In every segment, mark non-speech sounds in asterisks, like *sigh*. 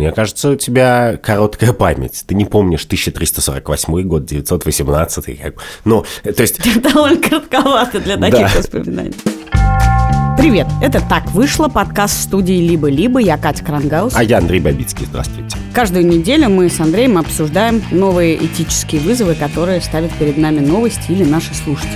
Мне кажется, у тебя короткая память. Ты не помнишь 1348 год, 918. Как... Ну, то есть... *laughs* Довольно коротковато для таких да. воспоминаний. Привет, это «Так вышло» подкаст студии «Либо-либо». Я Катя Крангаус. А я Андрей Бабицкий. Здравствуйте. Каждую неделю мы с Андреем обсуждаем новые этические вызовы, которые ставят перед нами новости или наши слушатели.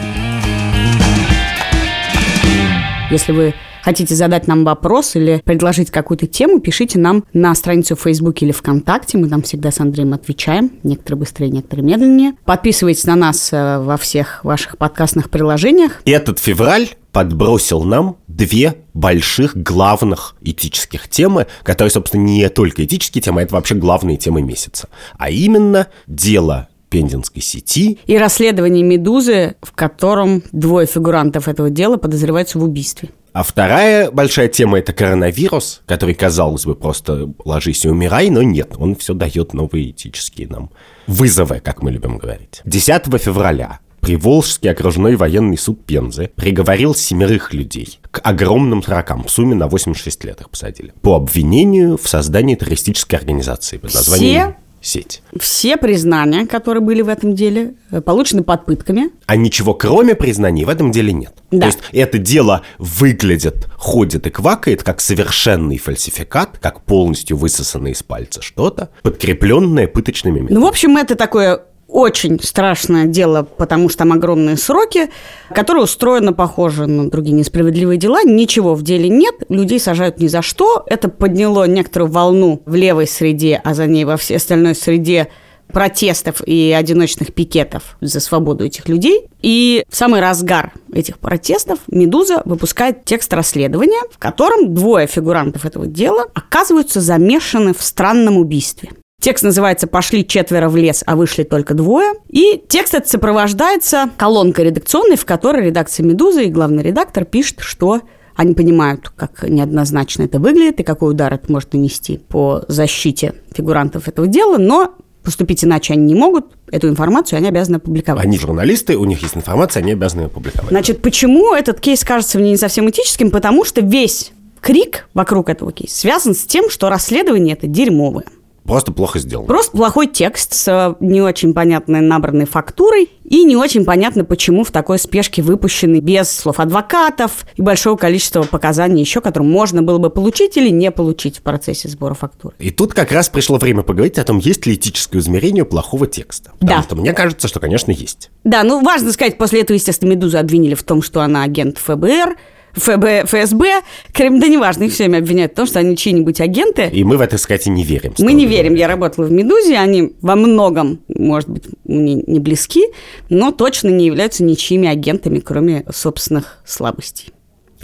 Если вы хотите задать нам вопрос или предложить какую-то тему, пишите нам на страницу в Фейсбуке или ВКонтакте. Мы там всегда с Андреем отвечаем. Некоторые быстрее, некоторые медленнее. Подписывайтесь на нас э, во всех ваших подкастных приложениях. Этот февраль подбросил нам две больших главных этических темы, которые, собственно, не только этические темы, а это вообще главные темы месяца. А именно дело Пензенской сети. И расследование «Медузы», в котором двое фигурантов этого дела подозреваются в убийстве. А вторая большая тема – это коронавирус, который, казалось бы, просто ложись и умирай, но нет, он все дает новые этические нам вызовы, как мы любим говорить. 10 февраля Приволжский окружной военный суд Пензы приговорил семерых людей к огромным срокам, в сумме на 86 лет их посадили, по обвинению в создании террористической организации под названием... Все сеть. Все признания, которые были в этом деле, э, получены под пытками. А ничего кроме признаний в этом деле нет. Да. То есть это дело выглядит, ходит и квакает, как совершенный фальсификат, как полностью высосанное из пальца что-то, подкрепленное пыточными методами. Ну, в общем, это такое очень страшное дело, потому что там огромные сроки, которое устроено похоже на другие несправедливые дела. Ничего в деле нет, людей сажают ни за что. Это подняло некоторую волну в левой среде, а за ней во всей остальной среде протестов и одиночных пикетов за свободу этих людей. И в самый разгар этих протестов «Медуза» выпускает текст расследования, в котором двое фигурантов этого дела оказываются замешаны в странном убийстве. Текст называется «Пошли четверо в лес, а вышли только двое». И текст этот сопровождается колонкой редакционной, в которой редакция «Медузы» и главный редактор пишет, что они понимают, как неоднозначно это выглядит и какой удар это может нанести по защите фигурантов этого дела, но поступить иначе они не могут, эту информацию они обязаны опубликовать. Они журналисты, у них есть информация, они обязаны ее опубликовать. Значит, почему этот кейс кажется мне не совсем этическим? Потому что весь крик вокруг этого кейса связан с тем, что расследование это дерьмовое. Просто плохо сделано. Просто плохой текст с э, не очень понятной набранной фактурой и не очень понятно, почему в такой спешке выпущены без слов адвокатов и большого количества показаний еще, которые можно было бы получить или не получить в процессе сбора фактуры. И тут как раз пришло время поговорить о том, есть ли этическое измерение плохого текста. Потому да. что мне кажется, что, конечно, есть. Да, ну важно сказать, после этого, естественно, Медузу обвинили в том, что она агент ФБР, ФБ, ФСБ, Крым, да неважно, их все время обвиняют в том, что они чьи-нибудь агенты. И мы в это, кстати, не верим. Мы не верим. Я работала в «Медузе», они во многом, может быть, мне не близки, но точно не являются ничьими агентами, кроме собственных слабостей.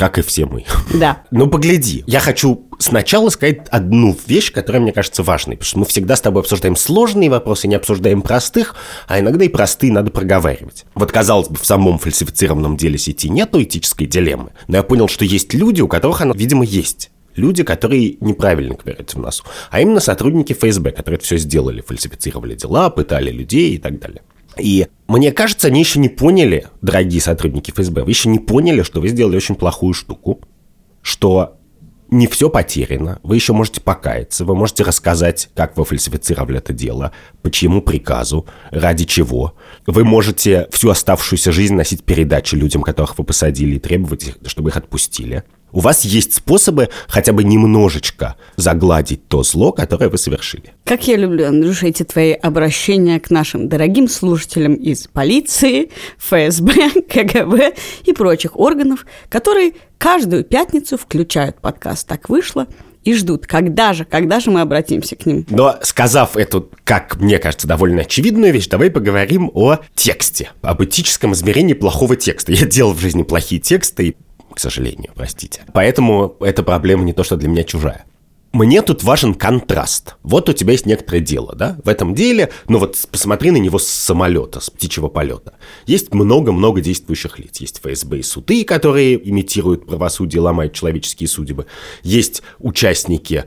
Как и все мы. *laughs* Да. Ну, погляди. Я хочу сначала сказать одну вещь, которая мне кажется важной. Потому что мы всегда с тобой обсуждаем сложные вопросы, не обсуждаем простых, а иногда и простые надо проговаривать. Вот, казалось бы, в самом фальсифицированном деле сети нет этической дилеммы. Но я понял, что есть люди, у которых она, видимо, есть люди, которые неправильно ковыряются в носу, а именно сотрудники ФСБ, которые это все сделали, фальсифицировали дела, пытали людей и так далее. И мне кажется, они еще не поняли, дорогие сотрудники ФСБ, вы еще не поняли, что вы сделали очень плохую штуку, что не все потеряно, вы еще можете покаяться, вы можете рассказать, как вы фальсифицировали это дело, по чьему приказу, ради чего. Вы можете всю оставшуюся жизнь носить передачи людям, которых вы посадили, и требовать, чтобы их отпустили. У вас есть способы хотя бы немножечко загладить то зло, которое вы совершили. Как я люблю, Андрюша, эти твои обращения к нашим дорогим слушателям из полиции, ФСБ, *laughs* КГБ и прочих органов, которые каждую пятницу включают подкаст «Так вышло», и ждут, когда же, когда же мы обратимся к ним. Но сказав эту, как мне кажется, довольно очевидную вещь, давай поговорим о тексте, об этическом измерении плохого текста. Я делал в жизни плохие тексты, и к сожалению, простите. Поэтому эта проблема не то, что для меня чужая. Мне тут важен контраст. Вот у тебя есть некоторое дело, да? В этом деле, ну вот посмотри на него с самолета, с птичьего полета. Есть много-много действующих лиц. Есть ФСБ и суды, которые имитируют правосудие, ломают человеческие судьбы. Есть участники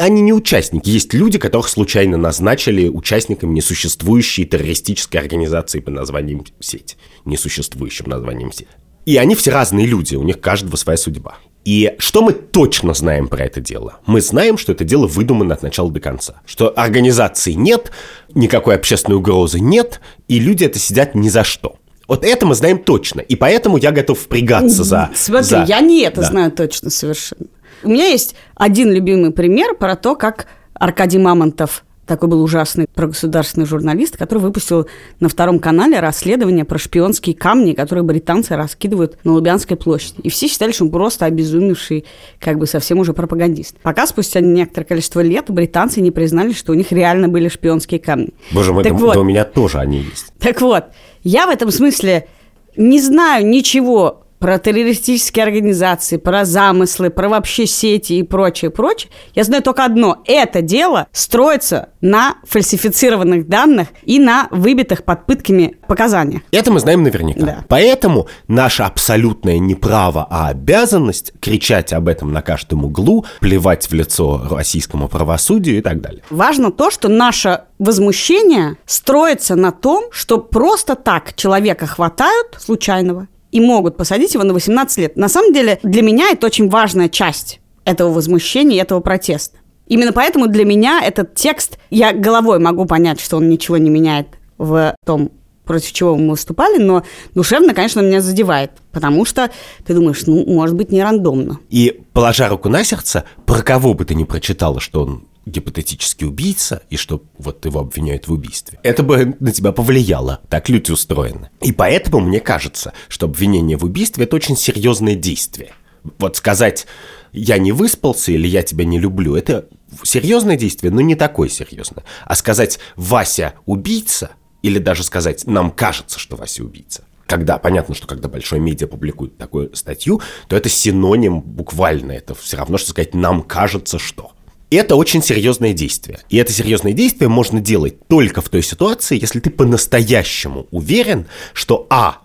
они не участники, есть люди, которых случайно назначили участниками несуществующей террористической организации под названием сеть. Несуществующим названием сеть. И они все разные люди, у них каждого своя судьба. И что мы точно знаем про это дело? Мы знаем, что это дело выдумано от начала до конца. Что организации нет, никакой общественной угрозы нет, и люди это сидят ни за что. Вот это мы знаем точно, и поэтому я готов впрягаться за... Смотри, за... я не это Да. знаю точно совершенно. У меня есть один любимый пример про то, как Аркадий Мамонтов, такой был ужасный прогосударственный журналист, который выпустил на втором канале расследование про шпионские камни, которые британцы раскидывают на Лубянской площади. И все считали, что он просто обезумевший, как бы совсем уже пропагандист. Пока спустя некоторое количество лет британцы не признали, что у них реально были шпионские камни. Боже мой, Так да, вот. да у меня тоже они есть. Так вот, я в этом смысле не знаю ничего про террористические организации, про замыслы, про вообще сети и прочее, прочее. Я знаю только одно. Это дело строится на фальсифицированных данных и на выбитых под пытками показаниях. Это мы знаем наверняка. Да. Поэтому наше абсолютное не право, а обязанность кричать об этом на каждом углу, плевать в лицо российскому правосудию и так далее. Важно то, что наше возмущение строится на том, что просто так человека хватают случайного и могут посадить его на 18 лет. На самом деле, для меня это очень важная часть этого возмущения и этого протеста. Именно поэтому для меня этот текст, я головой могу понять, что он ничего не меняет в том, против чего мы выступали, но душевно, конечно, меня задевает, потому что ты думаешь, ну, может быть, не рандомно. И, положа руку на сердце, про кого бы ты ни прочитала, что он гипотетический убийца, и что вот его обвиняют в убийстве. Это бы на тебя повлияло. Так люди устроены. И поэтому мне кажется, что обвинение в убийстве – это очень серьезное действие. Вот сказать «я не выспался» или «я тебя не люблю» – это серьезное действие, но не такое серьезное. А сказать «Вася убийца» или даже сказать «нам кажется, что Вася убийца» когда, понятно, что когда большой медиа публикует такую статью, то это синоним буквально, это все равно, что сказать «нам кажется, что». Это очень серьезное действие. И это серьезное действие можно делать только в той ситуации, если ты по-настоящему уверен, что А.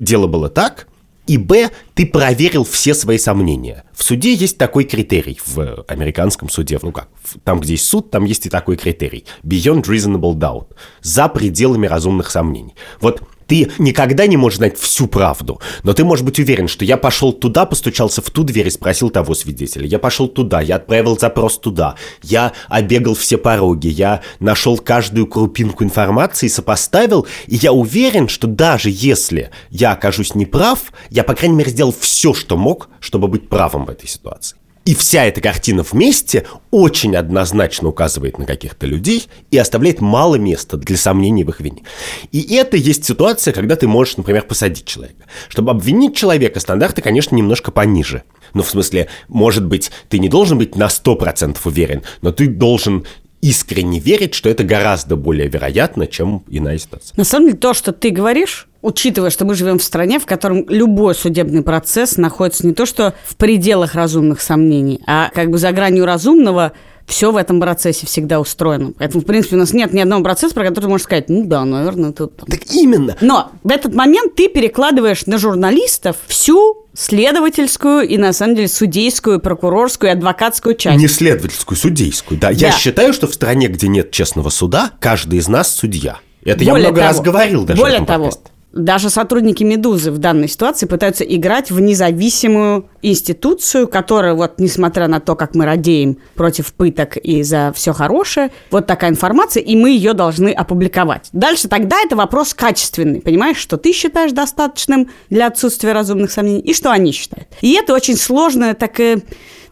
Дело было так, и Б. Ты проверил все свои сомнения. В суде есть такой критерий, в американском суде, ну как, там, где есть суд, там есть и такой критерий. Beyond reasonable doubt. За пределами разумных сомнений. Вот ты никогда не можешь знать всю правду, но ты можешь быть уверен, что я пошел туда, постучался в ту дверь и спросил того свидетеля. Я пошел туда, я отправил запрос туда, я обегал все пороги, я нашел каждую крупинку информации, сопоставил, и я уверен, что даже если я окажусь неправ, я, по крайней мере, сделал все, что мог, чтобы быть правым в этой ситуации. И вся эта картина вместе очень однозначно указывает на каких-то людей и оставляет мало места для сомнений в их вине. И это есть ситуация, когда ты можешь, например, посадить человека. Чтобы обвинить человека, стандарты, конечно, немножко пониже. Ну, в смысле, может быть, ты не должен быть на 100% уверен, но ты должен искренне верить, что это гораздо более вероятно, чем иная ситуация. На самом деле, то, что ты говоришь, учитывая, что мы живем в стране, в котором любой судебный процесс находится не то что в пределах разумных сомнений, а как бы за гранью разумного, все в этом процессе всегда устроено. Поэтому, в принципе, у нас нет ни одного процесса, про который ты можешь сказать, ну да, наверное, там». Так именно. Но в этот момент ты перекладываешь на журналистов всю следовательскую и, на самом деле, судейскую, прокурорскую и адвокатскую часть. Не следовательскую, судейскую, да. Я Да. считаю, что в стране, где нет честного суда, каждый из нас судья. Это я Более много раз того- говорил даже Более того, подкасте. Даже сотрудники «Медузы» в данной ситуации пытаются играть в независимую институцию, которая, вот, несмотря на то, как мы радеем против пыток и за все хорошее, вот такая информация, и мы ее должны опубликовать. Дальше тогда это вопрос качественный, понимаешь, что ты считаешь достаточным для отсутствия разумных сомнений, и что они считают. И это очень сложная такая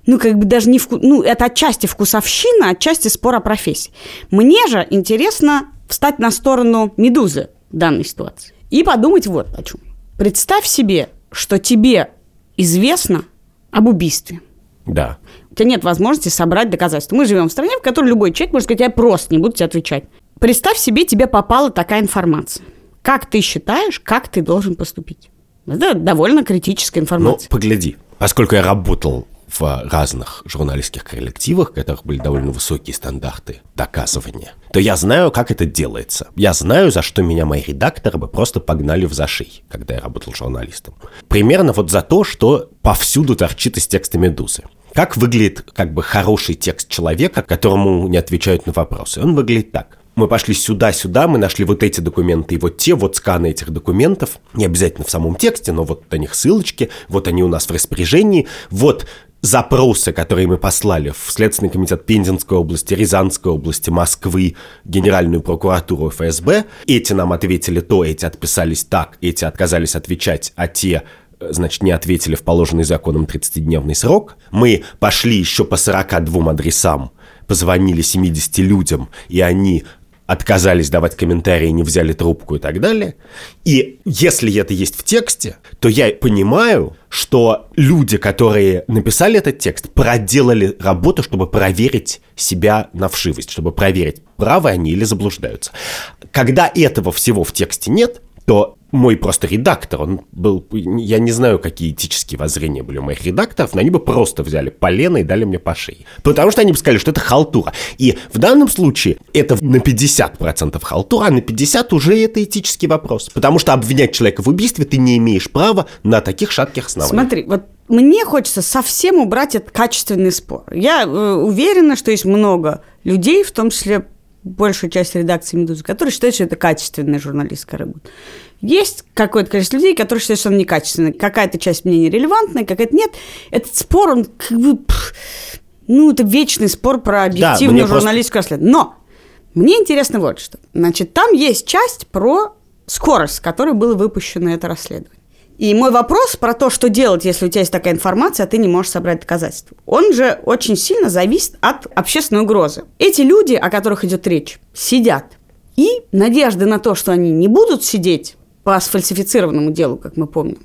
ну, как бы даже не вку... ну, это отчасти вкусовщина, отчасти спор о профессии. Мне же интересно встать на сторону медузы в данной ситуации и подумать вот о чем. Представь себе, что тебе известно об убийстве. Да. У тебя нет возможности собрать доказательства. Мы живем в стране, в которой любой человек может сказать, я просто не буду тебе отвечать. Представь себе, тебе попала такая информация. Как ты считаешь, как ты должен поступить? Это довольно критическая Но информация. погляди, поскольку я работал в разных журналистских коллективах, в которых были довольно высокие стандарты доказывания, то я знаю, как это делается. Я знаю, за что меня мои редакторы бы просто погнали в зашей, когда я работал журналистом. Примерно вот за то, что повсюду торчит из текста «Медузы». Как выглядит как бы хороший текст человека, которому не отвечают на вопросы? Он выглядит так. мы пошли сюда-сюда, мы нашли вот эти документы и вот те, вот сканы этих документов, не обязательно в самом тексте, но вот на них ссылочки, вот они у нас в распоряжении, вот запросы, которые мы послали в Следственный комитет Пензенской области, Рязанской области, Москвы, Генеральную прокуратуру ФСБ. Эти нам ответили то, эти отписались так, эти отказались отвечать, а те значит, не ответили в положенный законом 30-дневный срок. Мы пошли еще по 42 адресам, позвонили 70 людям, и они отказались давать комментарии, не взяли трубку и так далее. И если это есть в тексте, то я понимаю, что люди, которые написали этот текст, проделали работу, чтобы проверить себя на вшивость, чтобы проверить, правы они или заблуждаются. Когда этого всего в тексте нет, то мой просто редактор, он был, я не знаю, какие этические воззрения были у моих редакторов, но они бы просто взяли полено и дали мне по шее. Потому что они бы сказали, что это халтура. И в данном случае это на 50% халтура, а на 50% уже это этический вопрос. Потому что обвинять человека в убийстве ты не имеешь права на таких шатких основаниях. Смотри, вот мне хочется совсем убрать этот качественный спор. Я э, уверена, что есть много людей, в том числе большая часть редакции «Медузы», которые считают, что это качественная журналистская работа. Есть какое-то количество людей, которые считают, что он некачественный. Какая-то часть мнений релевантная, какая-то нет. Этот спор, он как бы... Ну, это вечный спор про объективную да, журналистскую просто... Но мне интересно вот что. Значит, там есть часть про скорость, с которой было выпущено это расследование. И мой вопрос про то, что делать, если у тебя есть такая информация, а ты не можешь собрать доказательства, он же очень сильно зависит от общественной угрозы. Эти люди, о которых идет речь, сидят. И надежды на то, что они не будут сидеть по сфальсифицированному делу, как мы помним,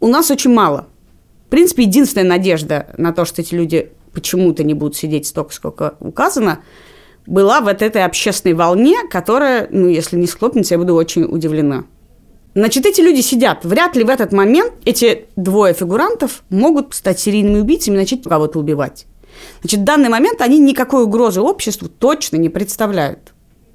у нас очень мало. В принципе, единственная надежда на то, что эти люди почему-то не будут сидеть столько, сколько указано, была вот этой общественной волне, которая, ну, если не схлопнется, я буду очень удивлена. Значит, эти люди сидят. Вряд ли в этот момент эти двое фигурантов могут стать серийными убийцами и начать кого-то убивать. Значит, в данный момент они никакой угрозы обществу точно не представляют.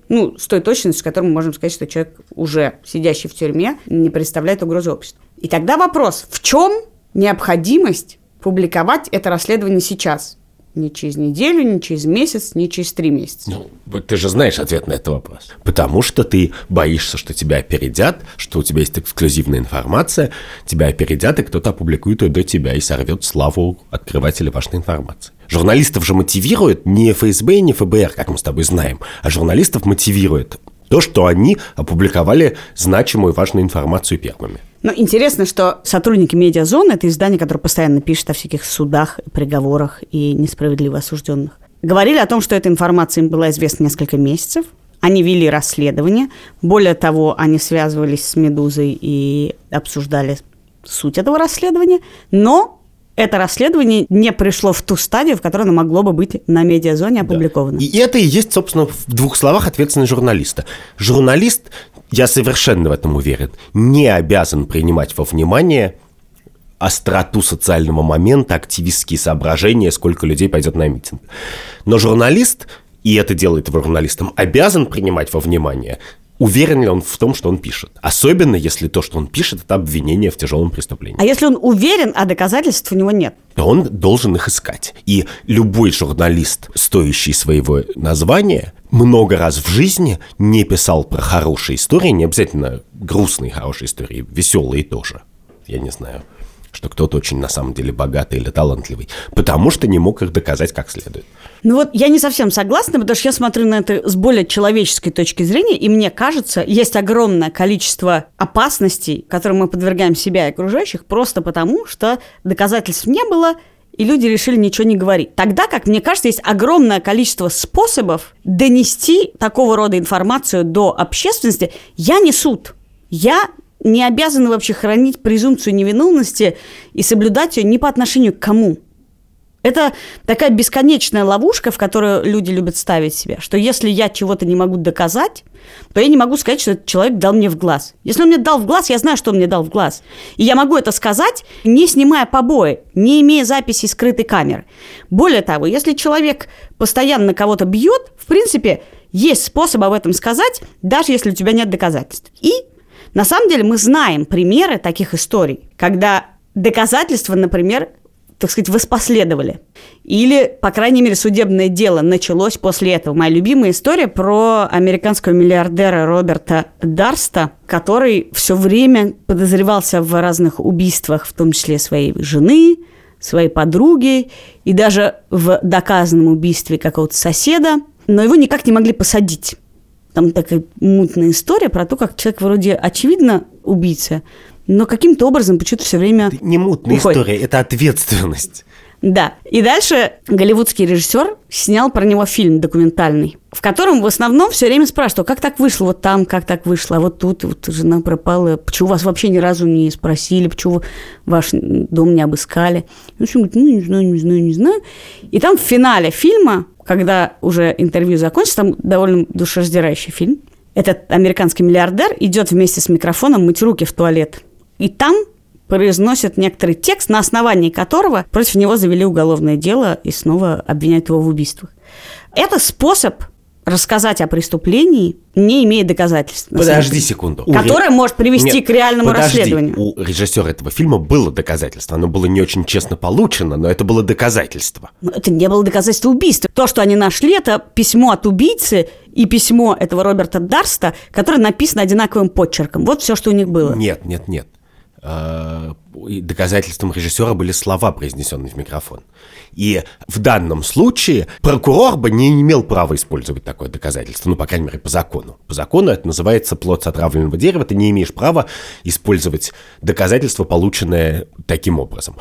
Ну, с той точностью, с которой мы можем сказать, что человек, уже сидящий в тюрьме, не представляет угрозы обществу. И тогда вопрос, в чем необходимость публиковать это расследование сейчас? Ни через неделю, ни через месяц, ни через три месяца. Ну, ты же знаешь ответ на этот вопрос. Потому что ты боишься, что тебя опередят, что у тебя есть эксклюзивная информация, тебя опередят, и кто-то опубликует ее до тебя и сорвет славу открывателя важной информации. Журналистов же мотивирует не ФСБ не ФБР, как мы с тобой знаем, а журналистов мотивирует то, что они опубликовали значимую и важную информацию первыми. Но интересно, что сотрудники «Медиазоны» – это издание, которое постоянно пишет о всяких судах, приговорах и несправедливо осужденных. Говорили о том, что эта информация им была известна несколько месяцев. Они вели расследование. Более того, они связывались с «Медузой» и обсуждали суть этого расследования. Но это расследование не пришло в ту стадию, в которой оно могло бы быть на медиазоне опубликовано. Да. И это и есть, собственно, в двух словах ответственность журналиста. Журналист, я совершенно в этом уверен, не обязан принимать во внимание остроту социального момента, активистские соображения, сколько людей пойдет на митинг. Но журналист, и это делает его журналистом, обязан принимать во внимание уверен ли он в том, что он пишет. Особенно, если то, что он пишет, это обвинение в тяжелом преступлении. А если он уверен, а доказательств у него нет? Он должен их искать. И любой журналист, стоящий своего названия, много раз в жизни не писал про хорошие истории, не обязательно грустные хорошие истории, веселые тоже. Я не знаю что кто-то очень на самом деле богатый или талантливый, потому что не мог их доказать как следует. Ну вот я не совсем согласна, потому что я смотрю на это с более человеческой точки зрения, и мне кажется, есть огромное количество опасностей, которым мы подвергаем себя и окружающих, просто потому, что доказательств не было, и люди решили ничего не говорить. Тогда, как мне кажется, есть огромное количество способов донести такого рода информацию до общественности. Я не суд. Я не обязаны вообще хранить презумпцию невиновности и соблюдать ее ни по отношению к кому. Это такая бесконечная ловушка, в которую люди любят ставить себя, что если я чего-то не могу доказать, то я не могу сказать, что этот человек дал мне в глаз. Если он мне дал в глаз, я знаю, что он мне дал в глаз. И я могу это сказать, не снимая побои, не имея записи скрытой камеры. Более того, если человек постоянно кого-то бьет, в принципе, есть способ об этом сказать, даже если у тебя нет доказательств. И на самом деле мы знаем примеры таких историй, когда доказательства, например, так сказать, воспоследовали. Или, по крайней мере, судебное дело началось после этого. Моя любимая история про американского миллиардера Роберта Дарста, который все время подозревался в разных убийствах, в том числе своей жены, своей подруги и даже в доказанном убийстве какого-то соседа, но его никак не могли посадить. Там такая мутная история про то, как человек вроде очевидно убийца, но каким-то образом почему-то все время Это не мутная уходит. история, это ответственность. Да. И дальше голливудский режиссер снял про него фильм документальный, в котором в основном все время спрашивал, как так вышло, вот там, как так вышло, а вот тут вот жена пропала, почему вас вообще ни разу не спросили, почему ваш дом не обыскали. В общем, говорит, ну, не знаю, не знаю, не знаю. И там в финале фильма, когда уже интервью закончится, там довольно душераздирающий фильм, этот американский миллиардер идет вместе с микрофоном мыть руки в туалет. И там произносит некоторый текст, на основании которого против него завели уголовное дело и снова обвиняют его в убийствах. Это способ рассказать о преступлении, не имея доказательств. Подожди секунду. Которое ре- может привести Нет, к реальному подожди. расследованию. У режиссера этого фильма было доказательство. Оно было не очень честно получено, но это было доказательство. Но это не было доказательство убийства. То, что они нашли, это письмо от убийцы и письмо этого Роберта Дарста, которое написано одинаковым подчерком. Вот все, что у них было. Нет, нет, нет. И Доказательством режиссера были слова, произнесенные в микрофон. И в данном случае прокурор бы не имел права использовать такое доказательство, ну, по крайней мере, по закону. По закону это называется плод с отравленного дерева, ты не имеешь права использовать доказательство, полученное таким образом.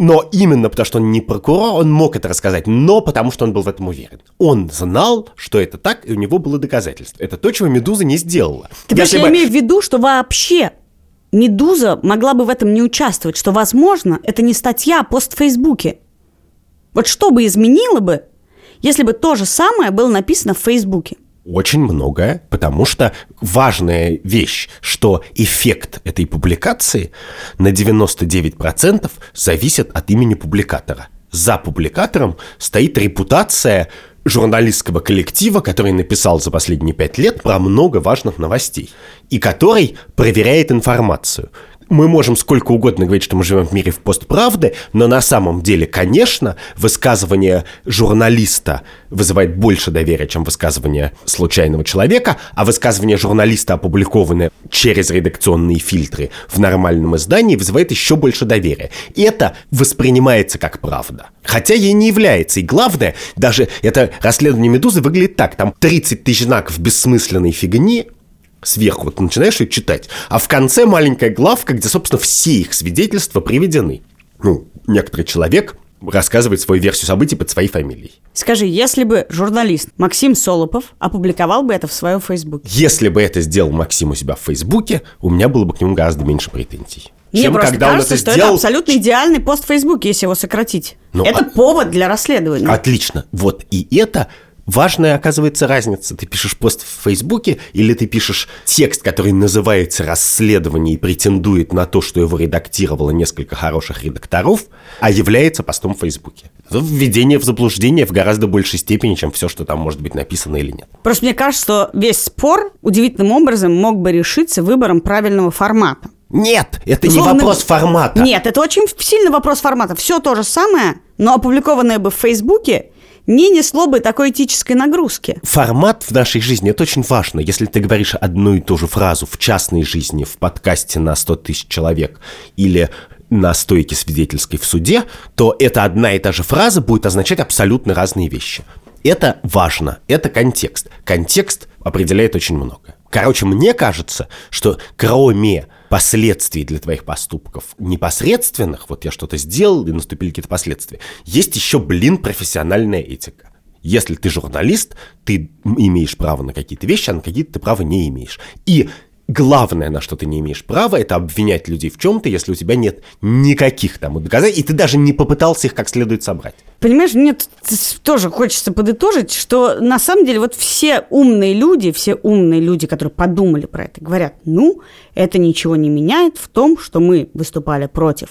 Но именно потому, что он не прокурор, он мог это рассказать, но потому, что он был в этом уверен. Он знал, что это так, и у него было доказательство. Это то, чего «Медуза» не сделала. Ты Если я бы- имею в виду, что вообще Медуза могла бы в этом не участвовать, что, возможно, это не статья, а пост в Фейсбуке. Вот что бы изменило бы, если бы то же самое было написано в Фейсбуке? Очень многое, потому что важная вещь, что эффект этой публикации на 99% зависит от имени публикатора. За публикатором стоит репутация журналистского коллектива, который написал за последние пять лет про много важных новостей и который проверяет информацию. Мы можем сколько угодно говорить, что мы живем в мире в постправды, но на самом деле, конечно, высказывание журналиста вызывает больше доверия, чем высказывание случайного человека, а высказывание журналиста, опубликованное через редакционные фильтры в нормальном издании, вызывает еще больше доверия. И это воспринимается как правда. Хотя ей не является. И главное, даже это расследование «Медузы» выглядит так. Там 30 тысяч знаков бессмысленной фигни, сверху вот начинаешь ее читать, а в конце маленькая главка, где, собственно, все их свидетельства приведены. Ну, некоторый человек рассказывает свою версию событий под своей фамилией. Скажи, если бы журналист Максим Солопов опубликовал бы это в своем Фейсбуке? Если бы это сделал Максим у себя в Фейсбуке, у меня было бы к нему гораздо меньше претензий. Мне чем просто когда он кажется, это что сделал... это абсолютно идеальный пост в Фейсбуке, если его сократить. Ну, это а- повод для расследования. Отлично. Вот и это важная, оказывается, разница. Ты пишешь пост в Фейсбуке или ты пишешь текст, который называется «Расследование» и претендует на то, что его редактировало несколько хороших редакторов, а является постом в Фейсбуке. Это введение в заблуждение в гораздо большей степени, чем все, что там может быть написано или нет. Просто мне кажется, что весь спор удивительным образом мог бы решиться выбором правильного формата. Нет, это Условно- не вопрос формата. Нет, это очень сильный вопрос формата. Все то же самое, но опубликованное бы в Фейсбуке не несло бы такой этической нагрузки. Формат в нашей жизни – это очень важно. Если ты говоришь одну и ту же фразу в частной жизни, в подкасте на 100 тысяч человек или на стойке свидетельской в суде, то эта одна и та же фраза будет означать абсолютно разные вещи. Это важно, это контекст. Контекст определяет очень много. Короче, мне кажется, что кроме последствий для твоих поступков непосредственных, вот я что-то сделал и наступили какие-то последствия, есть еще, блин, профессиональная этика. Если ты журналист, ты имеешь право на какие-то вещи, а на какие-то ты права не имеешь. И главное, на что ты не имеешь права, это обвинять людей в чем-то, если у тебя нет никаких там доказательств, и ты даже не попытался их как следует собрать. Понимаешь, мне тоже хочется подытожить, что на самом деле вот все умные люди, все умные люди, которые подумали про это, говорят, ну, это ничего не меняет в том, что мы выступали против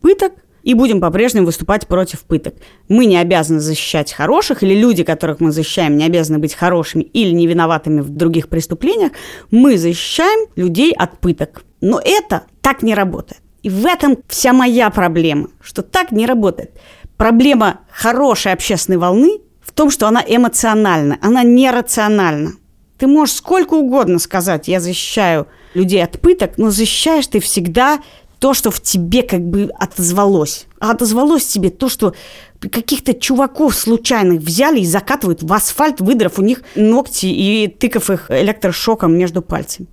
пыток, и будем по-прежнему выступать против пыток. Мы не обязаны защищать хороших, или люди, которых мы защищаем, не обязаны быть хорошими или невиноватыми в других преступлениях. Мы защищаем людей от пыток. Но это так не работает. И в этом вся моя проблема, что так не работает. Проблема хорошей общественной волны в том, что она эмоциональна, она нерациональна. Ты можешь сколько угодно сказать, я защищаю людей от пыток, но защищаешь ты всегда то, что в тебе как бы отозвалось. А отозвалось тебе то, что каких-то чуваков случайных взяли и закатывают в асфальт, выдрав у них ногти и тыкав их электрошоком между пальцами.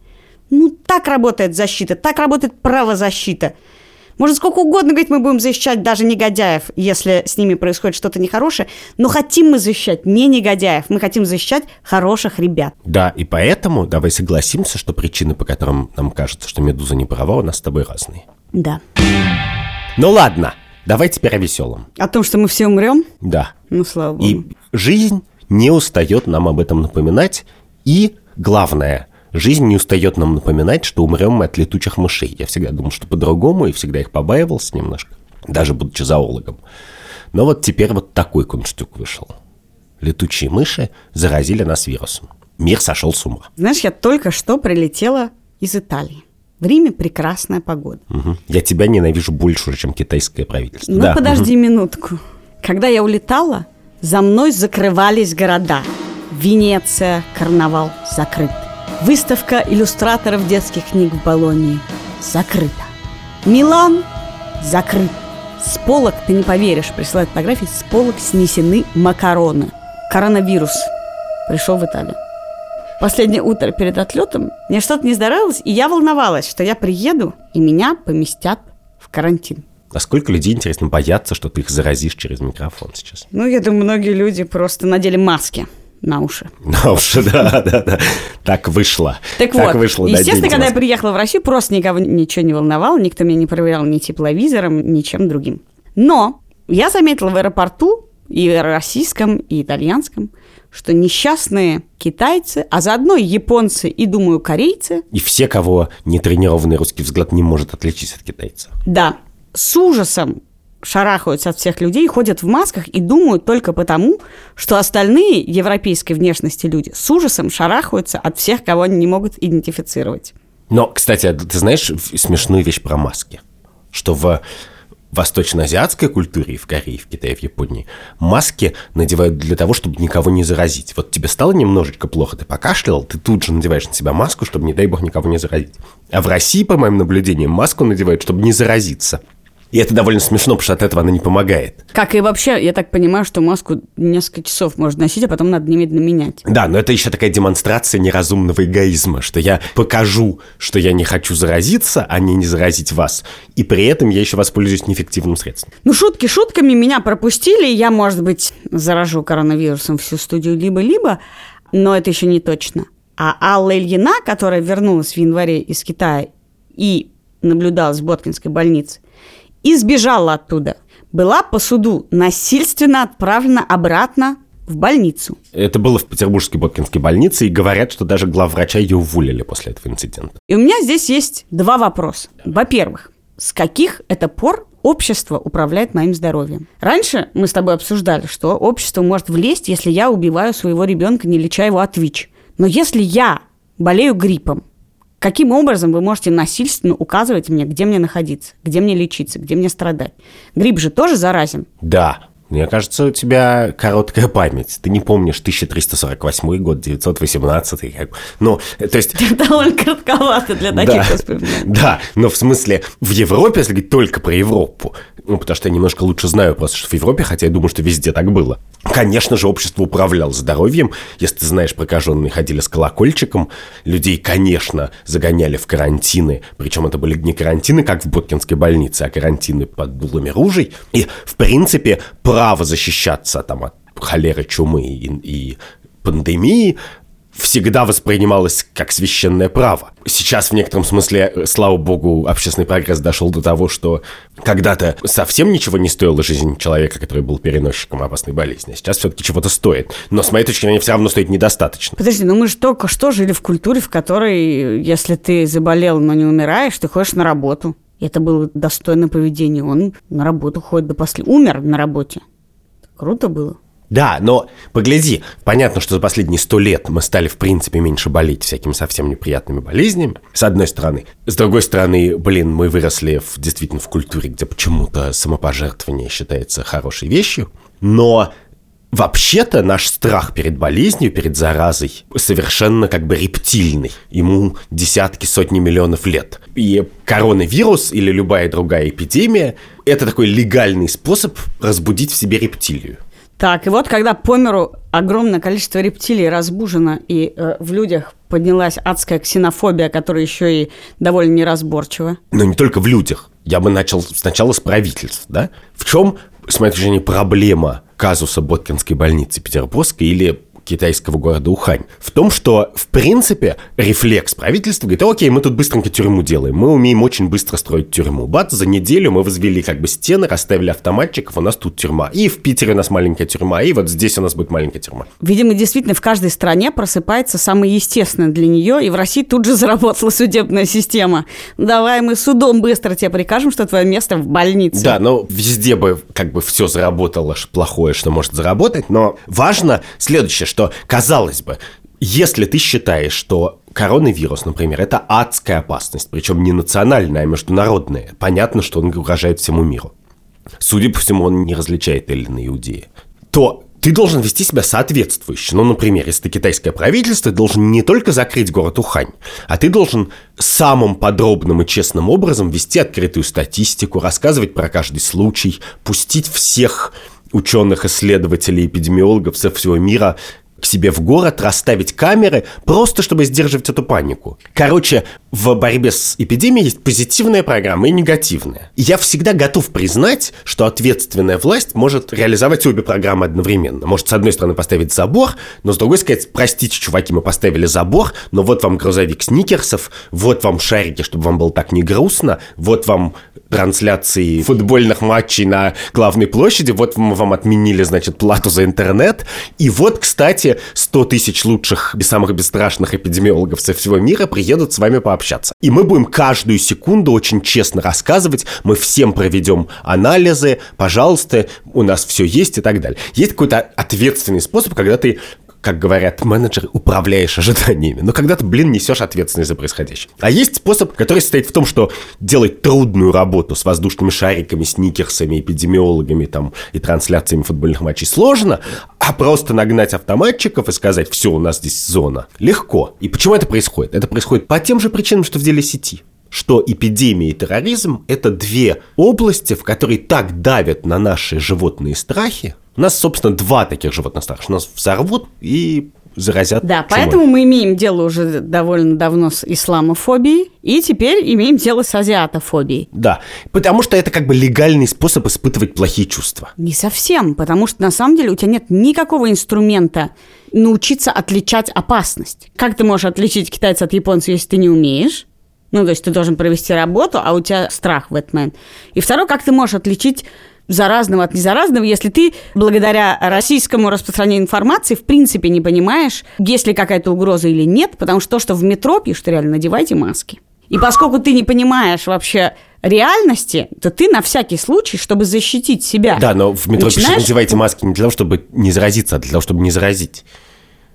Ну, так работает защита, так работает правозащита. Можно сколько угодно говорить, мы будем защищать даже негодяев, если с ними происходит что-то нехорошее, но хотим мы защищать не негодяев, мы хотим защищать хороших ребят. Да, и поэтому давай согласимся, что причины, по которым нам кажется, что Медуза не права, у нас с тобой разные. Да. Ну ладно, давай теперь о веселом. О том, что мы все умрем? Да. Ну, слава богу. И жизнь не устает нам об этом напоминать. И главное, жизнь не устает нам напоминать, что умрем мы от летучих мышей. Я всегда думал, что по-другому, и всегда их побаивался немножко, даже будучи зоологом. Но вот теперь вот такой кунштюк вышел. Летучие мыши заразили нас вирусом. Мир сошел с ума. Знаешь, я только что прилетела из Италии. В Риме прекрасная погода. Мгм. Я тебя ненавижу больше, чем китайское правительство. Ну, Да. подожди минутку. Когда я улетала, за мной закрывались города. Венеция, карнавал закрыт. Выставка иллюстраторов детских книг в Болонии закрыта. Милан закрыт. С полок, ты не поверишь, присылают фотографии, с полок снесены макароны. Коронавирус пришел в Италию. Последнее утро перед отлетом мне что-то не здоровилось, и я волновалась, что я приеду, и меня поместят в карантин. А сколько людей, интересно, боятся, что ты их заразишь через микрофон сейчас? Ну, я думаю, многие люди просто надели маски на уши. Ну уж, да, да, да. Так вышло. Так, вот, вышло, естественно, когда я приехала в Россию, просто никого ничего не волновало, никто меня не проверял ни тепловизором, ничем другим. Но я заметила в аэропорту, и российском, и итальянском, что несчастные китайцы, а заодно и японцы, и, думаю, корейцы, И все, кого нетренированный русский взгляд не может отличить от китайца. да, с ужасом шарахаются от всех людей, ходят в масках и думают только потому, что остальные европейской внешности люди с ужасом шарахаются от всех, кого они не могут идентифицировать. Но, кстати, а ты знаешь смешную вещь про маски? Что в восточно-азиатской культуре, и в Корее, в Китае, в Японии, маски надевают для того, чтобы никого не заразить. Вот тебе стало немножечко плохо, ты покашлял, ты тут же надеваешь на себя маску, чтобы, не дай бог, никого не заразить. А в России, по моим наблюдениям, маску надевают, чтобы не заразиться. И это довольно смешно, потому что от этого она не помогает. Как и вообще, я так понимаю, что маску несколько часов можно носить, а потом надо немедленно менять. Да, но это еще такая демонстрация неразумного эгоизма, что я покажу, что я не хочу заразиться, а не не заразить вас. И при этом я еще воспользуюсь неэффективным средством. Ну, шутки шутками, меня пропустили, я, может быть, заражу коронавирусом всю студию либо-либо, но это еще не точно. А Алла Ильина, которая вернулась в январе из Китая и наблюдалась в Боткинской больнице, и сбежала оттуда, была по суду насильственно отправлена обратно в больницу. Это было в Петербургской Боткинской больнице, и говорят, что даже главврача ее уволили после этого инцидента. И у меня здесь есть два вопроса. Во-первых, с каких это пор общество управляет моим здоровьем? Раньше мы с тобой обсуждали, что общество может влезть, если я убиваю своего ребенка, не леча его от ВИЧ. Но если я болею гриппом, каким образом вы можете насильственно указывать мне, где мне находиться, где мне лечиться, где мне страдать? Грипп же тоже заразен. Да, мне кажется, у тебя короткая память. Ты не помнишь 1348 год, 918. Как... Ну, то есть... *laughs* Довольно коротковато для таких Да, воспоминаний. да, но в смысле, в Европе, если говорить только про Европу, ну, потому что я немножко лучше знаю просто, что в Европе, хотя я думаю, что везде так было. Конечно же, общество управляло здоровьем. Если ты знаешь, прокаженные ходили с колокольчиком, людей, конечно, загоняли в карантины, причем это были не карантины, как в Боткинской больнице, а карантины под дулами ружей. И, в принципе, право защищаться там от холеры, чумы и, и пандемии всегда воспринималось как священное право. Сейчас в некотором смысле, э, слава богу, общественный прогресс дошел до того, что когда-то совсем ничего не стоила жизнь человека, который был переносчиком опасной болезни. А сейчас все-таки чего-то стоит. Но с моей точки зрения все равно стоит недостаточно. Подожди, ну мы же только что жили в культуре, в которой, если ты заболел, но не умираешь, ты ходишь на работу. Это было достойное поведение. Он на работу ходит до последнего. Умер на работе. Круто было. Да, но погляди, понятно, что за последние сто лет мы стали, в принципе, меньше болеть всякими совсем неприятными болезнями, с одной стороны. С другой стороны, блин, мы выросли в, действительно в культуре, где почему-то самопожертвование считается хорошей вещью. Но Вообще-то наш страх перед болезнью, перед заразой совершенно как бы рептильный. Ему десятки, сотни миллионов лет. И коронавирус или любая другая эпидемия – это такой легальный способ разбудить в себе рептилию. Так, и вот когда по миру огромное количество рептилий разбужено, и э, в людях поднялась адская ксенофобия, которая еще и довольно неразборчива. Но не только в людях. Я бы начал сначала с правительств, да? В чем, с моей точки зрения, проблема казуса Боткинской больницы Петербургской или китайского города Ухань. В том, что, в принципе, рефлекс правительства говорит, окей, мы тут быстренько тюрьму делаем, мы умеем очень быстро строить тюрьму. Бац, за неделю мы возвели как бы стены, расставили автоматчиков, у нас тут тюрьма. И в Питере у нас маленькая тюрьма, и вот здесь у нас будет маленькая тюрьма. Видимо, действительно, в каждой стране просыпается самое естественное для нее, и в России тут же *laughs* заработала судебная система. Давай мы судом быстро тебе прикажем, что твое место в больнице. Да, но везде бы как бы все заработало плохое, что может заработать, но важно следующее, что, казалось бы, если ты считаешь, что коронавирус, например, это адская опасность, причем не национальная, а международная, понятно, что он угрожает всему миру. Судя по всему, он не различает Эллина и Иудея. То ты должен вести себя соответствующе. Ну, например, если ты китайское правительство, ты должен не только закрыть город Ухань, а ты должен самым подробным и честным образом вести открытую статистику, рассказывать про каждый случай, пустить всех ученых, исследователей, эпидемиологов со всего мира к себе в город, расставить камеры, просто чтобы сдерживать эту панику. Короче, в борьбе с эпидемией есть позитивная программа и негативная. Я всегда готов признать, что ответственная власть может реализовать обе программы одновременно. Может, с одной стороны, поставить забор, но с другой сказать, простите, чуваки, мы поставили забор, но вот вам грузовик сникерсов, вот вам шарики, чтобы вам было так не грустно, вот вам трансляции футбольных матчей на главной площади, вот мы вам отменили, значит, плату за интернет, и вот, кстати, 100 тысяч лучших, самых бесстрашных эпидемиологов со всего мира приедут с вами пообщаться. И мы будем каждую секунду очень честно рассказывать, мы всем проведем анализы, пожалуйста, у нас все есть и так далее. Есть какой-то ответственный способ, когда ты как говорят менеджеры, управляешь ожиданиями. Но когда ты, блин, несешь ответственность за происходящее. А есть способ, который состоит в том, что делать трудную работу с воздушными шариками, сникерсами, эпидемиологами там, и трансляциями футбольных матчей сложно, а просто нагнать автоматчиков и сказать, все, у нас здесь зона, легко. И почему это происходит? Это происходит по тем же причинам, что в деле сети что эпидемия и терроризм – это две области, в которые так давят на наши животные страхи, у нас, собственно, два таких животных страха. Нас взорвут и заразят Да, чумой. поэтому мы имеем дело уже довольно давно с исламофобией, и теперь имеем дело с азиатофобией. Да, потому что это как бы легальный способ испытывать плохие чувства. Не совсем, потому что на самом деле у тебя нет никакого инструмента научиться отличать опасность. Как ты можешь отличить китайца от японца, если ты не умеешь? Ну, то есть ты должен провести работу, а у тебя страх в этот момент. И второе, как ты можешь отличить заразного от незаразного, если ты благодаря российскому распространению информации в принципе не понимаешь, есть ли какая-то угроза или нет, потому что то, что в метро пишут, реально надевайте маски. И поскольку ты не понимаешь вообще реальности, то ты на всякий случай, чтобы защитить себя... Да, но в метро пишут, надевайте маски не для того, чтобы не заразиться, а для того, чтобы не заразить.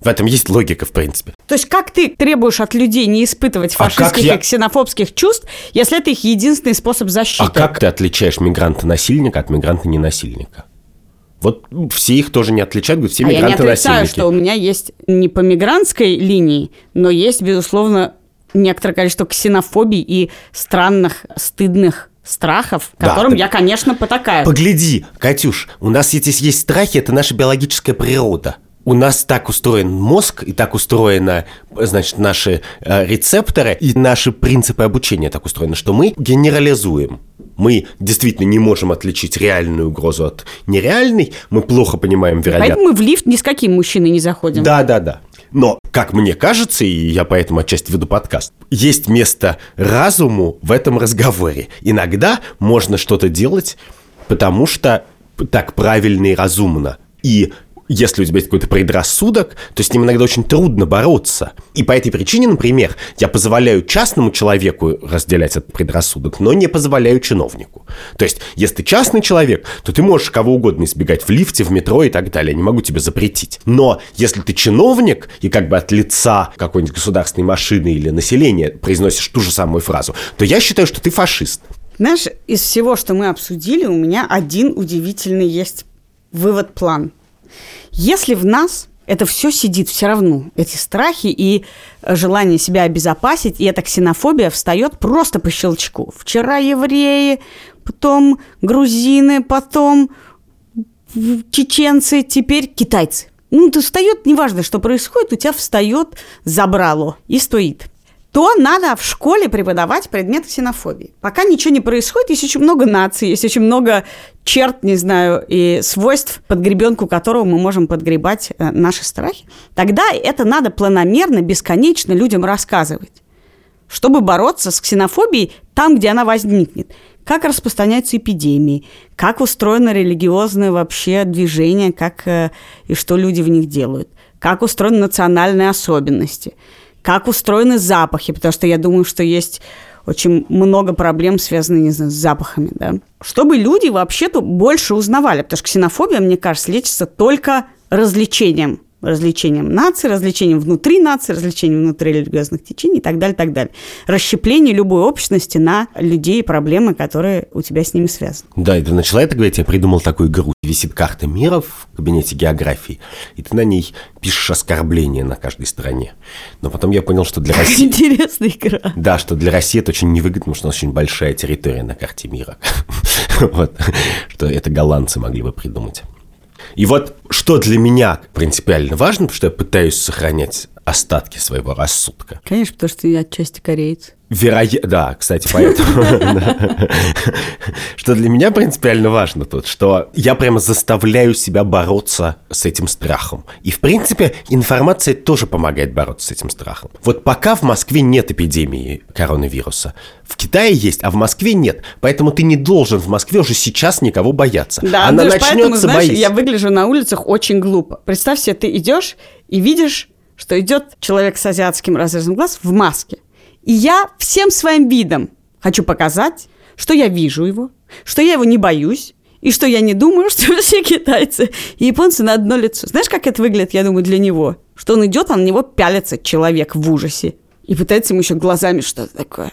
В этом есть логика, в принципе. То есть как ты требуешь от людей не испытывать А фашистских я- и ксенофобских чувств, если это их единственный способ защиты? А как ты отличаешь мигранта-насильника от мигранта-ненасильника? Вот все их тоже не отличают, говорят, все А я не отрицаю, мигранты-насильники. что у меня есть не по мигрантской линии, но есть, безусловно, некоторое количество ксенофобий и странных, стыдных страхов, Да, которым так- я, конечно, потакаю. Погляди, Катюш, у нас здесь есть страхи, это наша биологическая природа. У нас так устроен мозг, и так устроены, значит, наши э, рецепторы, и наши принципы обучения так устроены, что мы генерализуем. Мы действительно не можем отличить реальную угрозу от нереальной, мы плохо понимаем вероятность. Поэтому мы в лифт ни с каким мужчиной не заходим. Да, да, да. Но, как мне кажется, и я поэтому отчасти веду подкаст, есть место разуму в этом разговоре. Иногда можно что-то делать, потому что так правильно и разумно. И если у тебя есть какой-то предрассудок, то с ним иногда очень трудно бороться. И по этой причине, например, я позволяю частному человеку разделять этот предрассудок, но не позволяю чиновнику. То есть, если ты частный человек, то ты можешь кого угодно избегать в лифте, в метро и так далее. Я не могу тебе запретить. Но если ты чиновник и как бы от лица какой-нибудь государственной машины или населения произносишь ту же самую фразу, то я считаю, что ты фашист. Знаешь, из всего, что мы обсудили, у меня один удивительный есть вывод-план. Если в нас это все сидит все равно, эти страхи и желание себя обезопасить, и эта ксенофобия встает просто по щелчку. Вчера евреи, потом грузины, потом чеченцы, теперь китайцы. Ну, ты встает, неважно, что происходит, у тебя встает забрало и стоит то надо в школе преподавать предмет ксенофобии. Пока ничего не происходит, есть очень много наций, есть очень много черт, не знаю, и свойств, под гребенку которого мы можем подгребать э, наши страхи. Тогда это надо планомерно, бесконечно людям рассказывать, чтобы бороться с ксенофобией там, где она возникнет. Как распространяются эпидемии, как устроено религиозное вообще движение, как э, и что люди в них делают, как устроены национальные особенности – как устроены запахи, потому что я думаю, что есть очень много проблем, связанных, не знаю, с запахами, да. Чтобы люди вообще-то больше узнавали, потому что ксенофобия, мне кажется, лечится только развлечением развлечением нации, развлечением внутри нации, развлечением внутри религиозных течений и так далее, так далее. Расщепление любой общности на людей и проблемы, которые у тебя с ними связаны. Да, и ты начала это говорить, я придумал такую игру. Висит карта мира в кабинете географии, и ты на ней пишешь оскорбления на каждой стране. Но потом я понял, что для *laughs* России... Интересная игра. Да, что для России это очень невыгодно, потому что у нас очень большая территория на карте мира. *laughs* Вот, что это голландцы могли бы придумать. И вот что для меня принципиально важно, потому что я пытаюсь сохранять остатки своего рассудка. Конечно, потому что я отчасти кореец. Вероятно, да, кстати, поэтому. *laughs* Что для меня принципиально важно тут, что я прямо заставляю себя бороться с этим страхом. И, в принципе, информация тоже помогает бороться с этим страхом. Вот пока в Москве нет эпидемии коронавируса, в Китае есть, а в Москве нет. Поэтому ты не должен в Москве уже сейчас никого бояться. Да, Она начнется, поэтому, знаешь, я выгляжу на улицах очень глупо. Представь себе, ты идешь и видишь, что идет человек с азиатским разрезом глаз в маске. И я всем своим видом хочу показать, что я вижу его, что я его не боюсь, и что я не думаю, *laughs* что все китайцы и японцы на одно лицо. Знаешь, как это выглядит, я думаю, для него? Что он идет, а на него пялится человек в ужасе. И пытается ему еще глазами что-то такое.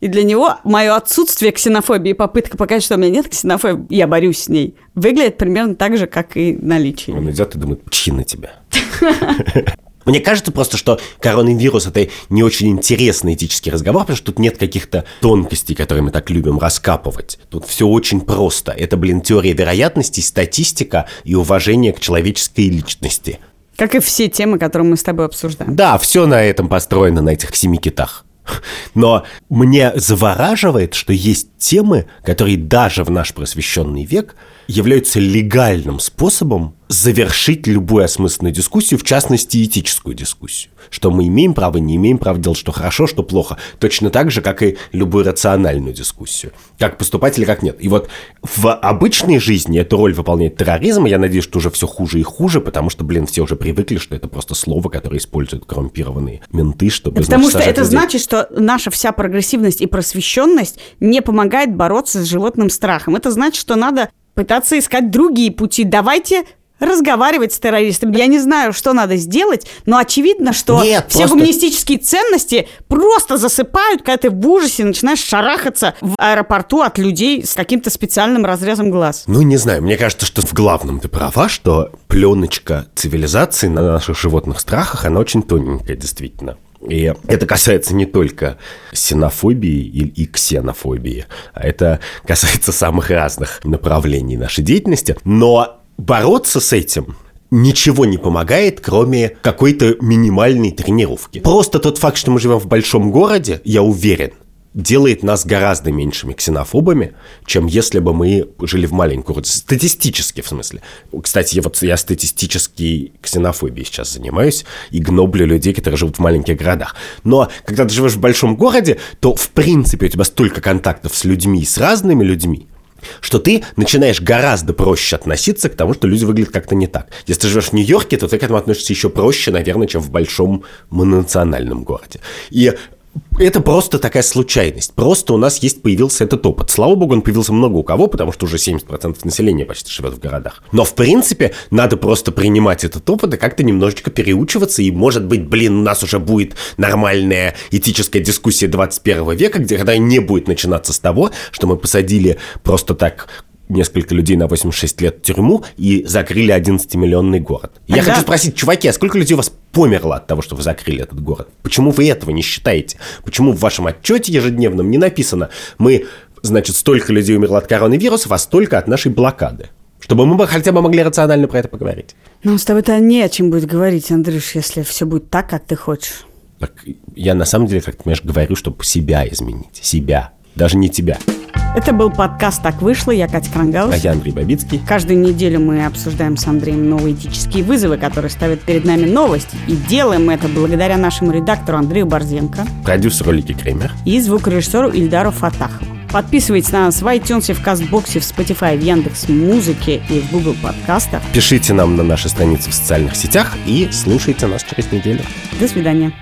И для него мое отсутствие ксенофобии, попытка показать, что у меня нет ксенофобии, я борюсь с ней, выглядит примерно так же, как и наличие. Он идет и думает, чьи на тебя. *laughs* Мне кажется просто, что коронавирус – это не очень интересный этический разговор, потому что тут нет каких-то тонкостей, которые мы так любим раскапывать. Тут все очень просто. Это, блин, теория вероятностей, статистика и уважение к человеческой личности. Как и все темы, которые мы с тобой обсуждаем. Да, все на этом построено, на этих семи китах. Но мне завораживает, что есть темы, которые даже в наш просвещенный век являются легальным способом завершить любую осмысленную дискуссию, в частности, этическую дискуссию. Что мы имеем право, не имеем права делать, что хорошо, что плохо. Точно так же, как и любую рациональную дискуссию. Как поступать или как нет. И вот в обычной жизни эту роль выполняет терроризм, и я надеюсь, что уже все хуже и хуже, потому что, блин, все уже привыкли, что это просто слово, которое используют коррумпированные менты, чтобы... Потому что это людей. значит, что наша вся прогрессивность и просвещенность не помогает бороться с животным страхом. Это значит, что надо пытаться искать другие пути. Давайте разговаривать с террористами. Я не знаю, что надо сделать, но очевидно, что Нет, все просто... гуманистические ценности просто засыпают, когда ты в ужасе начинаешь шарахаться в аэропорту от людей с каким-то специальным разрезом глаз. Ну, не знаю, мне кажется, что в главном ты права, что пленочка цивилизации на наших животных страхах, она очень тоненькая, действительно. И это касается не только синофобии и ксенофобии, а это касается самых разных направлений нашей деятельности. Но бороться с этим ничего не помогает, кроме какой-то минимальной тренировки. Просто тот факт, что мы живем в большом городе, я уверен, делает нас гораздо меньшими ксенофобами, чем если бы мы жили в маленьком городе. Статистически, в смысле. Кстати, вот я статистически ксенофобией сейчас занимаюсь и гноблю людей, которые живут в маленьких городах. Но когда ты живешь в большом городе, то, в принципе, у тебя столько контактов с людьми, с разными людьми, что ты начинаешь гораздо проще относиться к тому, что люди выглядят как-то не так. Если ты живешь в Нью-Йорке, то ты к этому относишься еще проще, наверное, чем в большом мононациональном городе. И это просто такая случайность. Просто у нас есть появился этот опыт. Слава богу, он появился много у кого, потому что уже 70% населения почти живет в городах. Но, в принципе, надо просто принимать этот опыт и как-то немножечко переучиваться. И, может быть, блин, у нас уже будет нормальная этическая дискуссия 21 века, где когда не будет начинаться с того, что мы посадили просто так несколько людей на 86 лет в тюрьму и закрыли 11-миллионный город. Тогда... Я хочу спросить, чуваки, а сколько людей у вас померло от того, что вы закрыли этот город? Почему вы этого не считаете? Почему в вашем отчете ежедневном не написано, мы, значит, столько людей умерло от коронавируса, а столько от нашей блокады? Чтобы мы хотя бы могли рационально про это поговорить. Ну, с тобой-то не о чем будет говорить, Андрюш, если все будет так, как ты хочешь. Так я на самом деле, как ты понимаешь, говорю, чтобы себя изменить. Себя. Даже не тебя. Это был подкаст «Так вышло». Я Катя Крангаус. А я Андрей Бабицкий. Каждую неделю мы обсуждаем с Андреем новые этические вызовы, которые ставят перед нами новости. И делаем это благодаря нашему редактору Андрею Борзенко. Продюсеру Лики Кремер. И звукорежиссеру Ильдару Фатахову. Подписывайтесь на нас в iTunes, в Кастбоксе, в Spotify, в Яндекс Музыке и в Google подкастах. Пишите нам на наши страницы в социальных сетях и слушайте нас через неделю. До свидания.